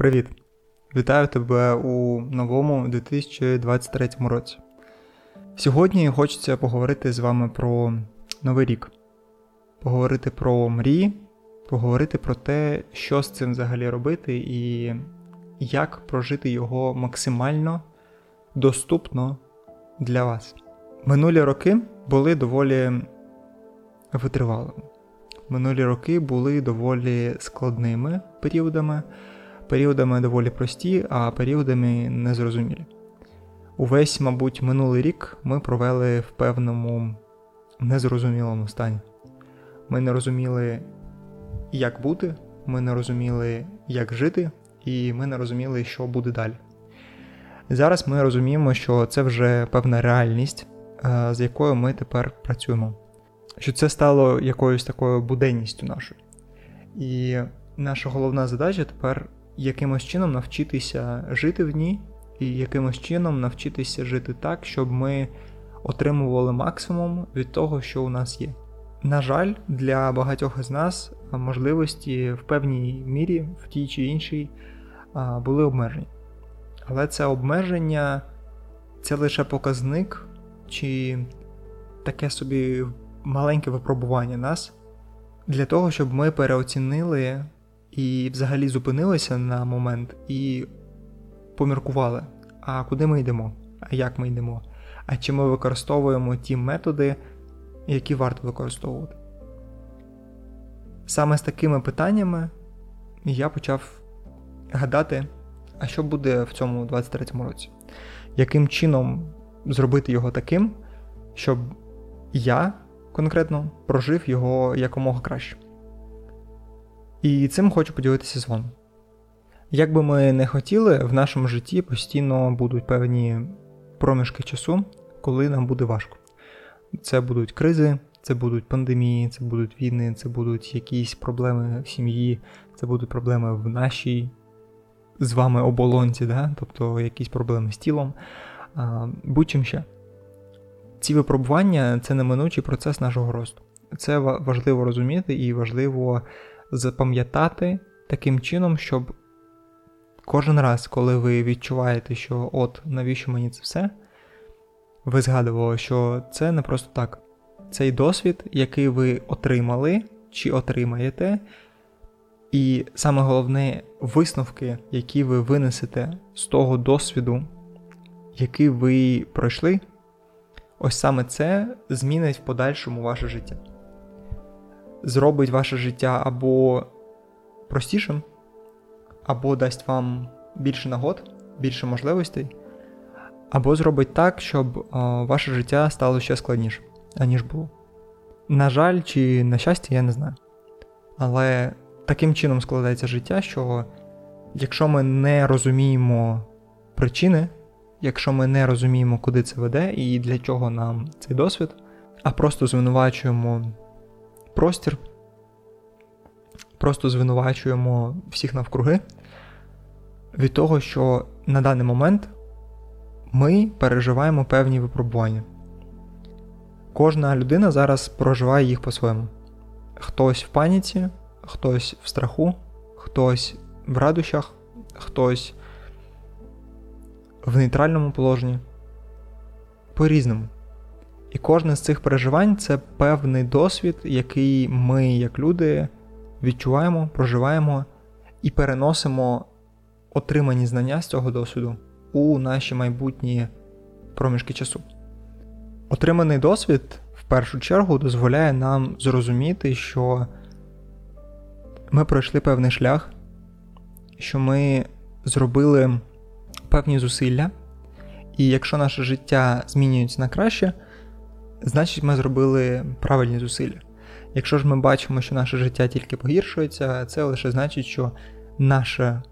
Привіт! Вітаю тебе у новому 2023 році. Сьогодні хочеться поговорити з вами про новий рік, поговорити про мрії, поговорити про те, що з цим взагалі робити і як прожити його максимально доступно для вас. Минулі роки були доволі витривалими. Минулі роки були доволі складними періодами, періодами доволі прості, а періодами незрозумілі. Увесь, мабуть, минулий рік ми провели в певному незрозумілому стані. Ми не розуміли, як бути, ми не розуміли, як жити, і ми не розуміли, що буде далі. Зараз ми розуміємо, що це вже певна реальність, е, з якою ми тепер працюємо. Що це стало якоюсь такою буденністю нашою. І наша головна задача тепер якимось чином навчитися жити в ній, і якимось чином навчитися жити так, щоб ми отримували максимум від того, що у нас є. На жаль, для багатьох із нас можливості в певній мірі, в тій чи іншій, були обмежені. Але це обмеження це лише показник, чи таке собі маленьке випробування нас для того, щоб ми переоцінили і взагалі зупинилися на момент і поміркували, а куди ми йдемо, а як ми йдемо, а чи ми використовуємо ті методи, які варто використовувати. Саме з такими питаннями я почав гадати, а що буде в цьому 23-му році, яким чином зробити його таким, щоб я конкретно прожив його якомога краще. І цим хочу поділитися з вами. Як би ми не хотіли, в нашому житті постійно будуть певні проміжки часу, коли нам буде важко. Це будуть кризи, це будуть пандемії, це будуть війни, це будуть якісь проблеми в сім'ї, це будуть проблеми в нашій з вами оболонці, да? тобто якісь проблеми з тілом, будь-чим ще. Ці випробування це неминучий процес нашого росту. Це важливо розуміти і важливо запам'ятати таким чином, щоб кожен раз, коли ви відчуваєте, що от навіщо мені це все, ви згадували, що це не просто так. Цей досвід, який ви отримали чи отримаєте, і саме головне висновки, які ви винесете з того досвіду, який ви пройшли, ось саме це змінить в подальшому ваше життя зробить ваше життя або простішим, або дасть вам більше нагод, більше можливостей, або зробить так, щоб о, ваше життя стало ще складнішим, аніж було. На жаль, чи на щастя, я не знаю. Але таким чином складається життя, що якщо ми не розуміємо причини, якщо ми не розуміємо, куди це веде і для чого нам цей досвід, а просто звинувачуємо простір, просто звинувачуємо всіх навкруги від того, що на даний момент ми переживаємо певні випробування. Кожна людина зараз проживає їх по-своєму. Хтось в паніці, хтось в страху, хтось в радощах, хтось в нейтральному положенні. По-різному. І кожне з цих переживань це певний досвід, який ми, як люди, відчуваємо, проживаємо і переносимо отримані знання з цього досвіду у наші майбутні проміжки часу. Отриманий досвід в першу чергу дозволяє нам зрозуміти, що ми пройшли певний шлях, що ми зробили певні зусилля, і якщо наше життя змінюється на краще значить ми зробили правильні зусилля. Якщо ж ми бачимо, що наше життя тільки погіршується, це лише значить, що наше,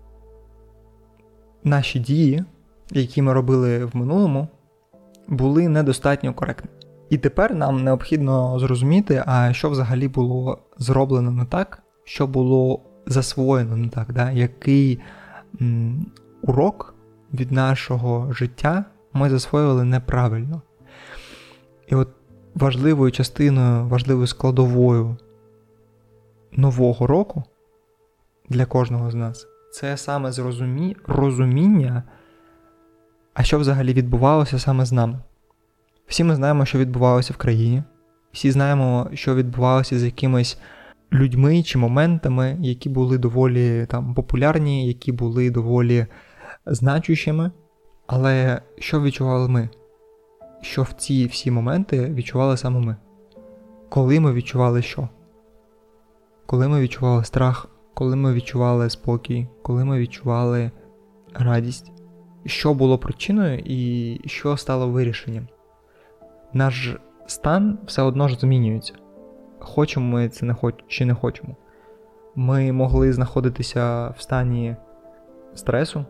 наші дії, які ми робили в минулому, були недостатньо коректні. І тепер нам необхідно зрозуміти, а що взагалі було зроблено не так, що було засвоєно не так, да? який м, урок від нашого життя ми засвоювали неправильно. І от важливою частиною, важливою складовою нового року для кожного з нас це саме зрозумі... розуміння, а що взагалі відбувалося саме з нами. Всі ми знаємо, що відбувалося в країні, всі знаємо, що відбувалося з якимись людьми чи моментами, які були доволі там популярні, які були доволі значущими. Але що відчували ми? Що в ці всі моменти відчували саме ми? Коли ми відчували що? Коли ми відчували страх, коли ми відчували спокій, коли ми відчували радість, що було причиною і що стало вирішенням? Наш стан все одно ж змінюється. Хочемо ми це не хоч... чи не хочемо. Ми могли знаходитися в стані стресу,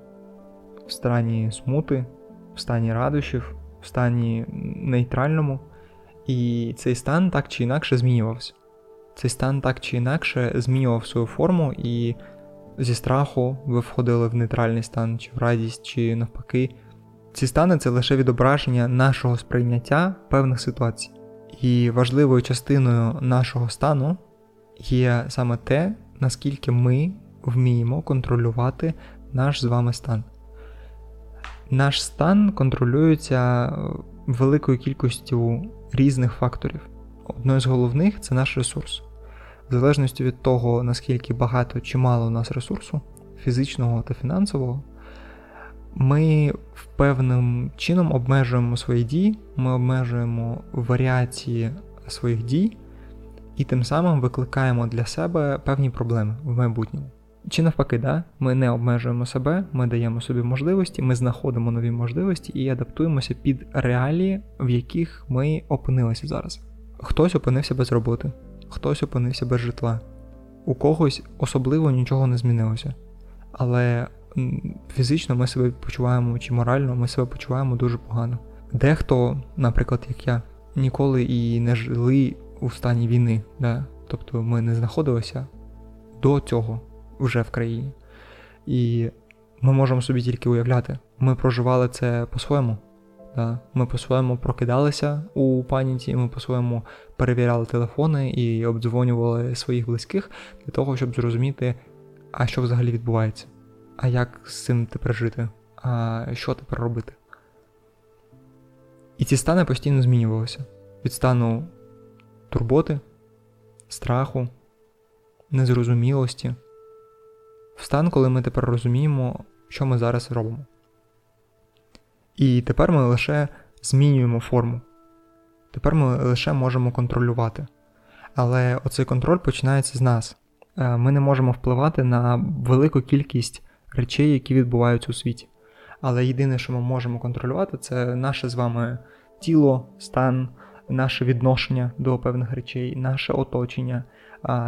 в стані смути, в стані радощів, в стані нейтральному. І цей стан так чи інакше змінювався. Цей стан так чи інакше змінював свою форму, і зі страху ви входили в нейтральний стан, чи в радість, чи навпаки. Ці стани це лише відображення нашого сприйняття певних ситуацій. І важливою частиною нашого стану є саме те, наскільки ми вміємо контролювати наш з вами стан. Наш стан контролюється великою кількістю різних факторів. Одною з головних це наш ресурс. В залежності від того, наскільки багато чи мало у нас ресурсу, фізичного та фінансового, ми певним чином обмежуємо свої дії, ми обмежуємо варіації своїх дій і тим самим викликаємо для себе певні проблеми в майбутньому. Чи навпаки, да? ми не обмежуємо себе, ми даємо собі можливості, ми знаходимо нові можливості і адаптуємося під реалії, в яких ми опинилися зараз. Хтось опинився без роботи, хтось опинився без житла, у когось особливо нічого не змінилося. Але фізично ми себе почуваємо чи морально ми себе почуваємо дуже погано. Дехто, наприклад, як я, ніколи і не жили у стані війни, да? тобто ми не знаходилися до цього вже в країні. І ми можемо собі тільки уявляти, ми проживали це по-своєму. Да? Ми по-своєму прокидалися у паніці, ми по-своєму перевіряли телефони і обдзвонювали своїх близьких для того, щоб зрозуміти, а що взагалі відбувається а як з цим тепер жити, а що тепер робити. І ці стани постійно змінювалися від стану турботи, страху, незрозумілості, в стан, коли ми тепер розуміємо, що ми зараз робимо. І тепер ми лише змінюємо форму. Тепер ми лише можемо контролювати. Але оцей контроль починається з нас. Е, ми не можемо впливати на велику кількість речей, які відбуваються у світі. Але єдине, що ми можемо контролювати, це наше з вами тіло, стан, наше відношення до певних речей, наше оточення,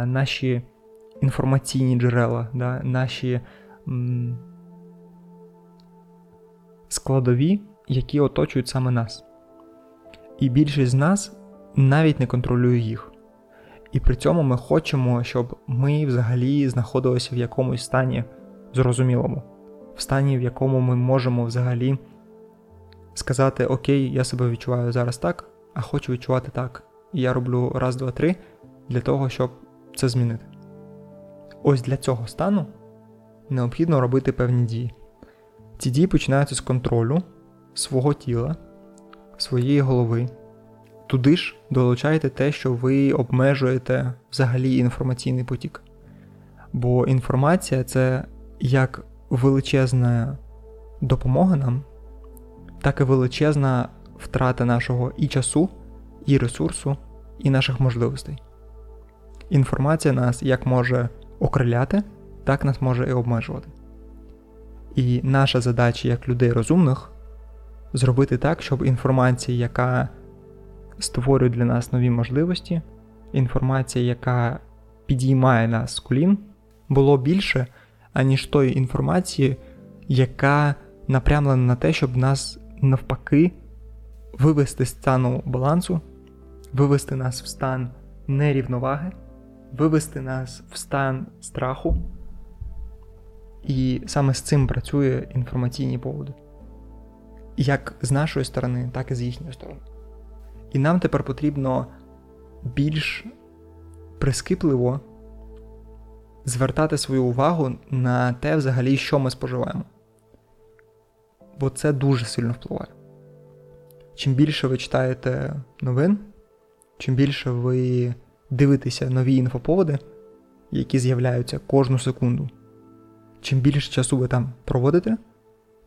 наші інформаційні джерела, да, наші м- складові, які оточують саме нас. І більшість з нас навіть не контролює їх. І при цьому ми хочемо, щоб ми взагалі знаходилися в якомусь стані зрозумілому, в стані, в якому ми можемо взагалі сказати: Окей, я себе відчуваю зараз так, а хочу відчувати так. І я роблю раз, два, три для того, щоб це змінити. Ось для цього стану необхідно робити певні дії. Ці дії починаються з контролю свого тіла, своєї голови. Туди ж долучайте те, що ви обмежуєте взагалі інформаційний потік. Бо інформація це як величезна допомога нам, так і величезна втрата нашого і часу, і ресурсу, і наших можливостей. Інформація нас як може окриляти, так нас може і обмежувати. І наша задача як людей розумних зробити так, щоб інформація, яка створює для нас нові можливості, інформація, яка підіймає нас з колін, було більше, аніж тої інформації, яка напрямлена на те, щоб нас навпаки вивести з стану балансу, вивести нас в стан нерівноваги, вивести нас в стан страху. І саме з цим працює інформаційні поводи. Як з нашої сторони, так і з їхньої сторони. І нам тепер потрібно більш прискіпливо звертати свою увагу на те, взагалі, що ми споживаємо. Бо це дуже сильно впливає. Чим більше ви читаєте новин, чим більше ви дивитеся нові інфоповоди, які з'являються кожну секунду, чим більше часу ви там проводите,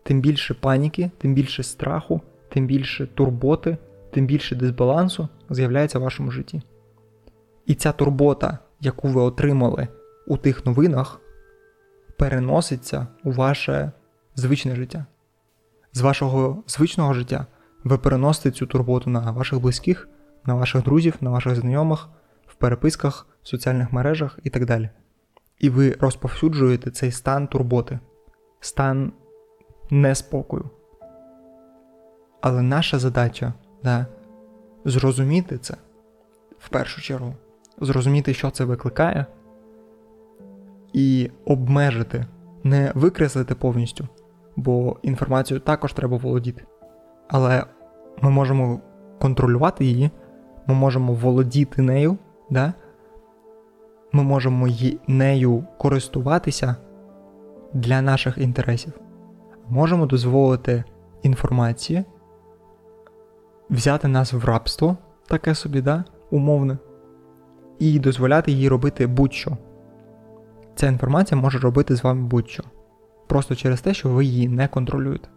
тим більше паніки, тим більше страху, тим більше турботи, тим більше дисбалансу з'являється в вашому житті. І ця турбота, яку ви отримали у тих новинах, переноситься у ваше звичне життя. З вашого звичного життя ви переносите цю турботу на ваших близьких, на ваших друзів, на ваших знайомих, в переписках, в соціальних мережах і так далі. І ви розповсюджуєте цей стан турботи, стан неспокою. Але наша задача да, зрозуміти це в першу чергу, зрозуміти, що це викликає, і обмежити, не викреслити повністю, бо інформацію також треба володіти. Але ми можемо контролювати її, ми можемо володіти нею, да? ми можемо нею користуватися для наших інтересів. Можемо дозволити інформації взяти нас в рабство, таке собі, да, умовне, і дозволяти їй робити будь-що. Ця інформація може робити з вами будь-що. Просто через те, що ви її не контролюєте.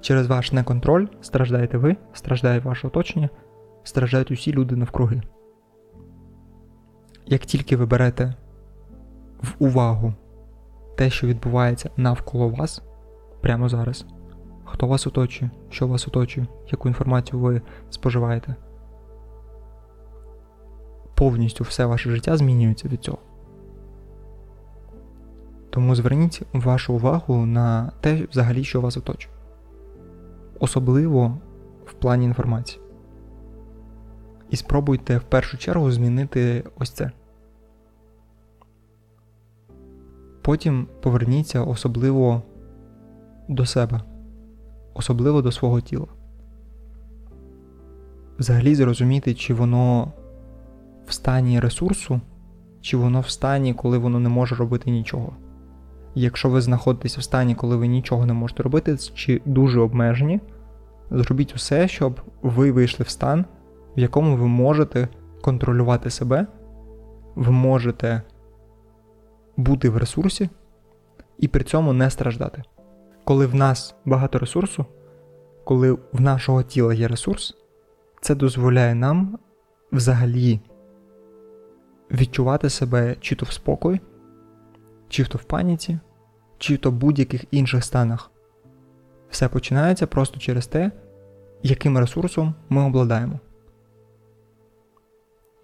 Через ваш неконтроль страждаєте ви, страждає ваше оточення, страждають усі люди навкруги. Як тільки ви берете в увагу те, що відбувається навколо вас прямо зараз, хто вас оточує, що вас оточує, яку інформацію ви споживаєте, повністю все ваше життя змінюється від цього. Тому зверніть вашу увагу на те, взагалі, що вас оточує особливо в плані інформації. І спробуйте в першу чергу змінити ось це. Потім поверніться особливо до себе, особливо до свого тіла. Взагалі зрозуміти, чи воно в стані ресурсу, чи воно в стані, коли воно не може робити нічого. Якщо ви знаходитесь в стані, коли ви нічого не можете робити, чи дуже обмежені, зробіть усе, щоб ви вийшли в стан, в якому ви можете контролювати себе, ви можете бути в ресурсі і при цьому не страждати. Коли в нас багато ресурсу, коли в нашого тіла є ресурс, це дозволяє нам взагалі відчувати себе чи то в спокої, чи то в паніці, чи то в будь-яких інших станах. Все починається просто через те, яким ресурсом ми обладаємо.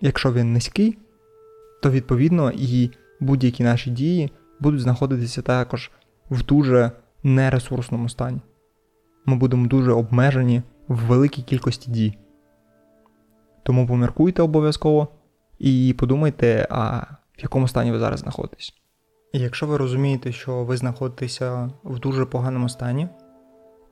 Якщо він низький, то відповідно і будь-які наші дії будуть знаходитися також в дуже нересурсному стані. Ми будемо дуже обмежені в великій кількості дій. Тому поміркуйте обов'язково і подумайте, а в якому стані ви зараз знаходитесь. І якщо ви розумієте, що ви знаходитеся в дуже поганому стані,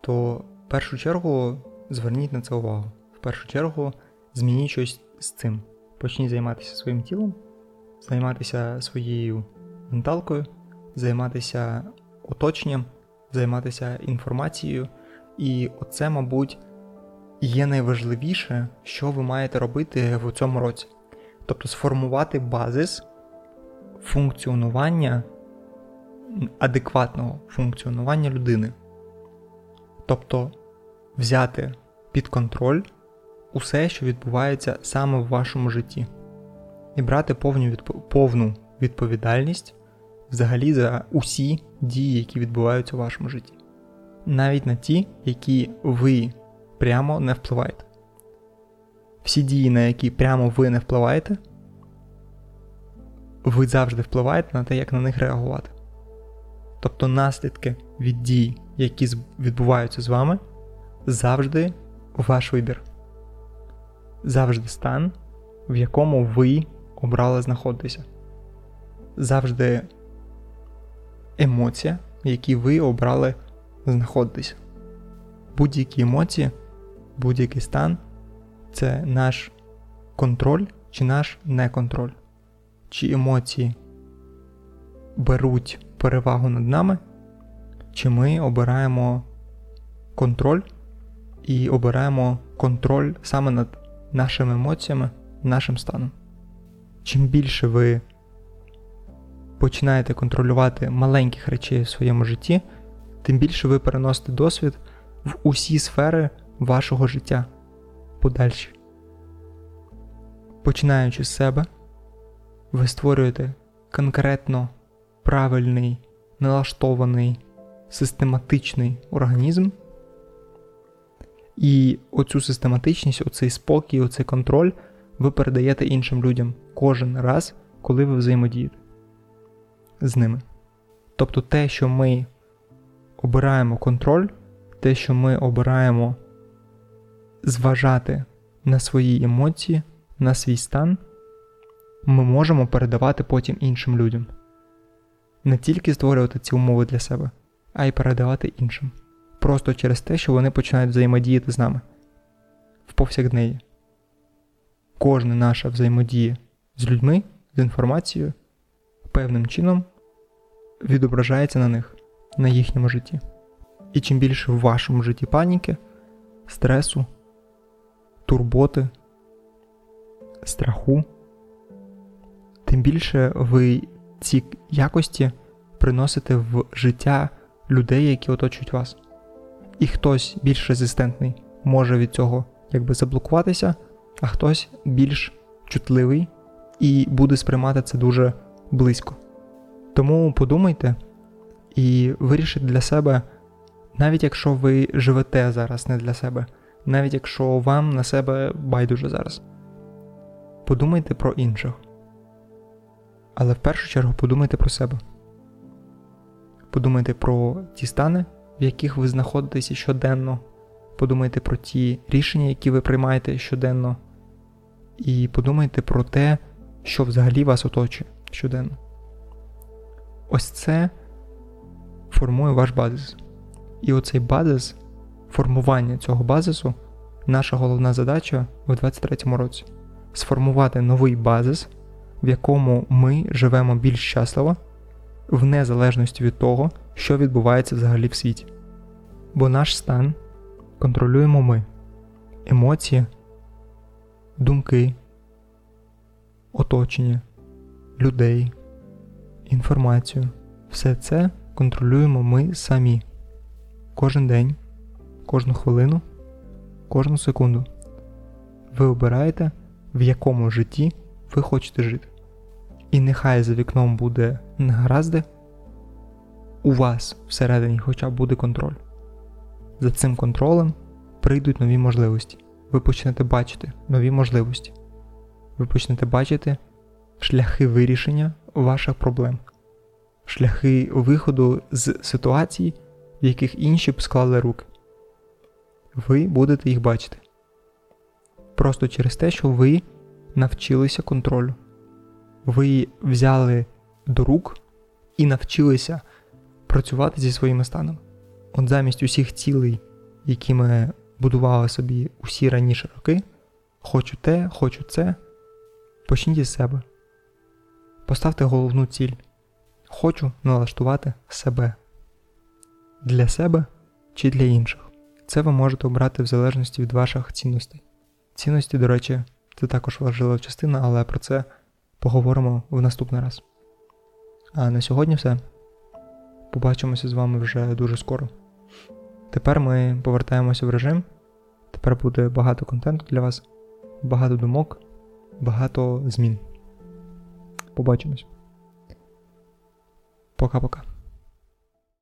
то в першу чергу зверніть на це увагу. В першу чергу змініть щось з цим. Почніть займатися своїм тілом, займатися своєю менталкою, займатися оточенням, займатися інформацією. І оце, мабуть, є найважливіше, що ви маєте робити в цьому році. Тобто сформувати базис функціонування, адекватного функціонування людини. Тобто взяти під контроль усе, що відбувається саме в вашому житті, і брати повну, повну відповідальність взагалі за усі дії, які відбуваються у вашому житті, навіть на ті, які ви прямо не впливаєте. Всі дії, на які прямо ви не впливаєте, ви завжди впливаєте на те, як на них реагувати. Тобто наслідки від дій, які відбуваються з вами, завжди ваш вибір. Завжди стан, в якому ви обрали знаходитися. Завжди емоція, в якій ви обрали знаходитися. Будь-які емоції, будь-який стан це наш контроль чи наш неконтроль. Чи емоції беруть перевагу над нами, чи ми обираємо контроль і обираємо контроль саме над нашими емоціями, нашим станом. Чим більше ви починаєте контролювати маленьких речей в своєму житті, тим більше ви переносите досвід в усі сфери вашого життя подальші. Починаючи з себе, ви створюєте конкретно правильний, налаштований, систематичний організм. І оцю систематичність, оцей спокій, оцей контроль ви передаєте іншим людям кожен раз, коли ви взаємодієте з ними. Тобто те, що ми обираємо контроль, те, що ми обираємо зважати на свої емоції, на свій стан, ми можемо передавати потім іншим людям. Не тільки створювати ці умови для себе, а й передавати іншим. Просто через те, що вони починають взаємодіяти з нами в повсякдневі. Кожна наша взаємодія з людьми, з інформацією певним чином відображається на них, на їхньому житті. І чим більше в вашому житті паніки, стресу, турботи, страху, тим більше ви ці якості приносите в життя людей, які оточують вас. І хтось більш резистентний може від цього якби заблокуватися, а хтось більш чутливий і буде сприймати це дуже близько. Тому подумайте і вирішіть для себе, навіть якщо ви живете зараз не для себе, навіть якщо вам на себе байдуже зараз. Подумайте про інших. Але в першу чергу подумайте про себе. Подумайте про ті стани, в яких ви знаходитеся щоденно. Подумайте про ті рішення, які ви приймаєте щоденно. І подумайте про те, що взагалі вас оточує щоденно. Ось це формує ваш базис. І оцей базис, формування цього базису наша головна задача у 2023 році сформувати новий базис, в якому ми живемо більш щасливо, в незалежності від того, що відбувається взагалі в світі. Бо наш стан контролюємо ми, емоції, думки, оточення, людей, інформацію. Все це контролюємо ми самі кожен день, кожну хвилину, кожну секунду. Ви обираєте, в якому житті ви хочете жити. І нехай за вікном буде негаразди, у вас всередині хоча б буде контроль. За цим контролем прийдуть нові можливості. Ви почнете бачити нові можливості. Ви почнете бачити шляхи вирішення ваших проблем, шляхи виходу з ситуацій, в яких інші б склали руки. Ви будете їх бачити. Просто через те, що ви навчилися контролю. Ви взяли до рук і навчилися працювати зі своїми станами. От замість усіх цілей, які ми будували собі усі раніше роки, хочу те, хочу це, почніть із себе. Поставте головну ціль. Хочу налаштувати себе. Для себе чи для інших. Це ви можете обрати в залежності від ваших цінностей. Цінності, до речі, це також важлива частина, але про це поговоримо в наступний раз. А на сьогодні все. Побачимося з вами вже дуже скоро. Тепер ми повертаємося в режим. Тепер буде багато контенту для вас, багато думок, багато змін. Побачимось. Пока-пока.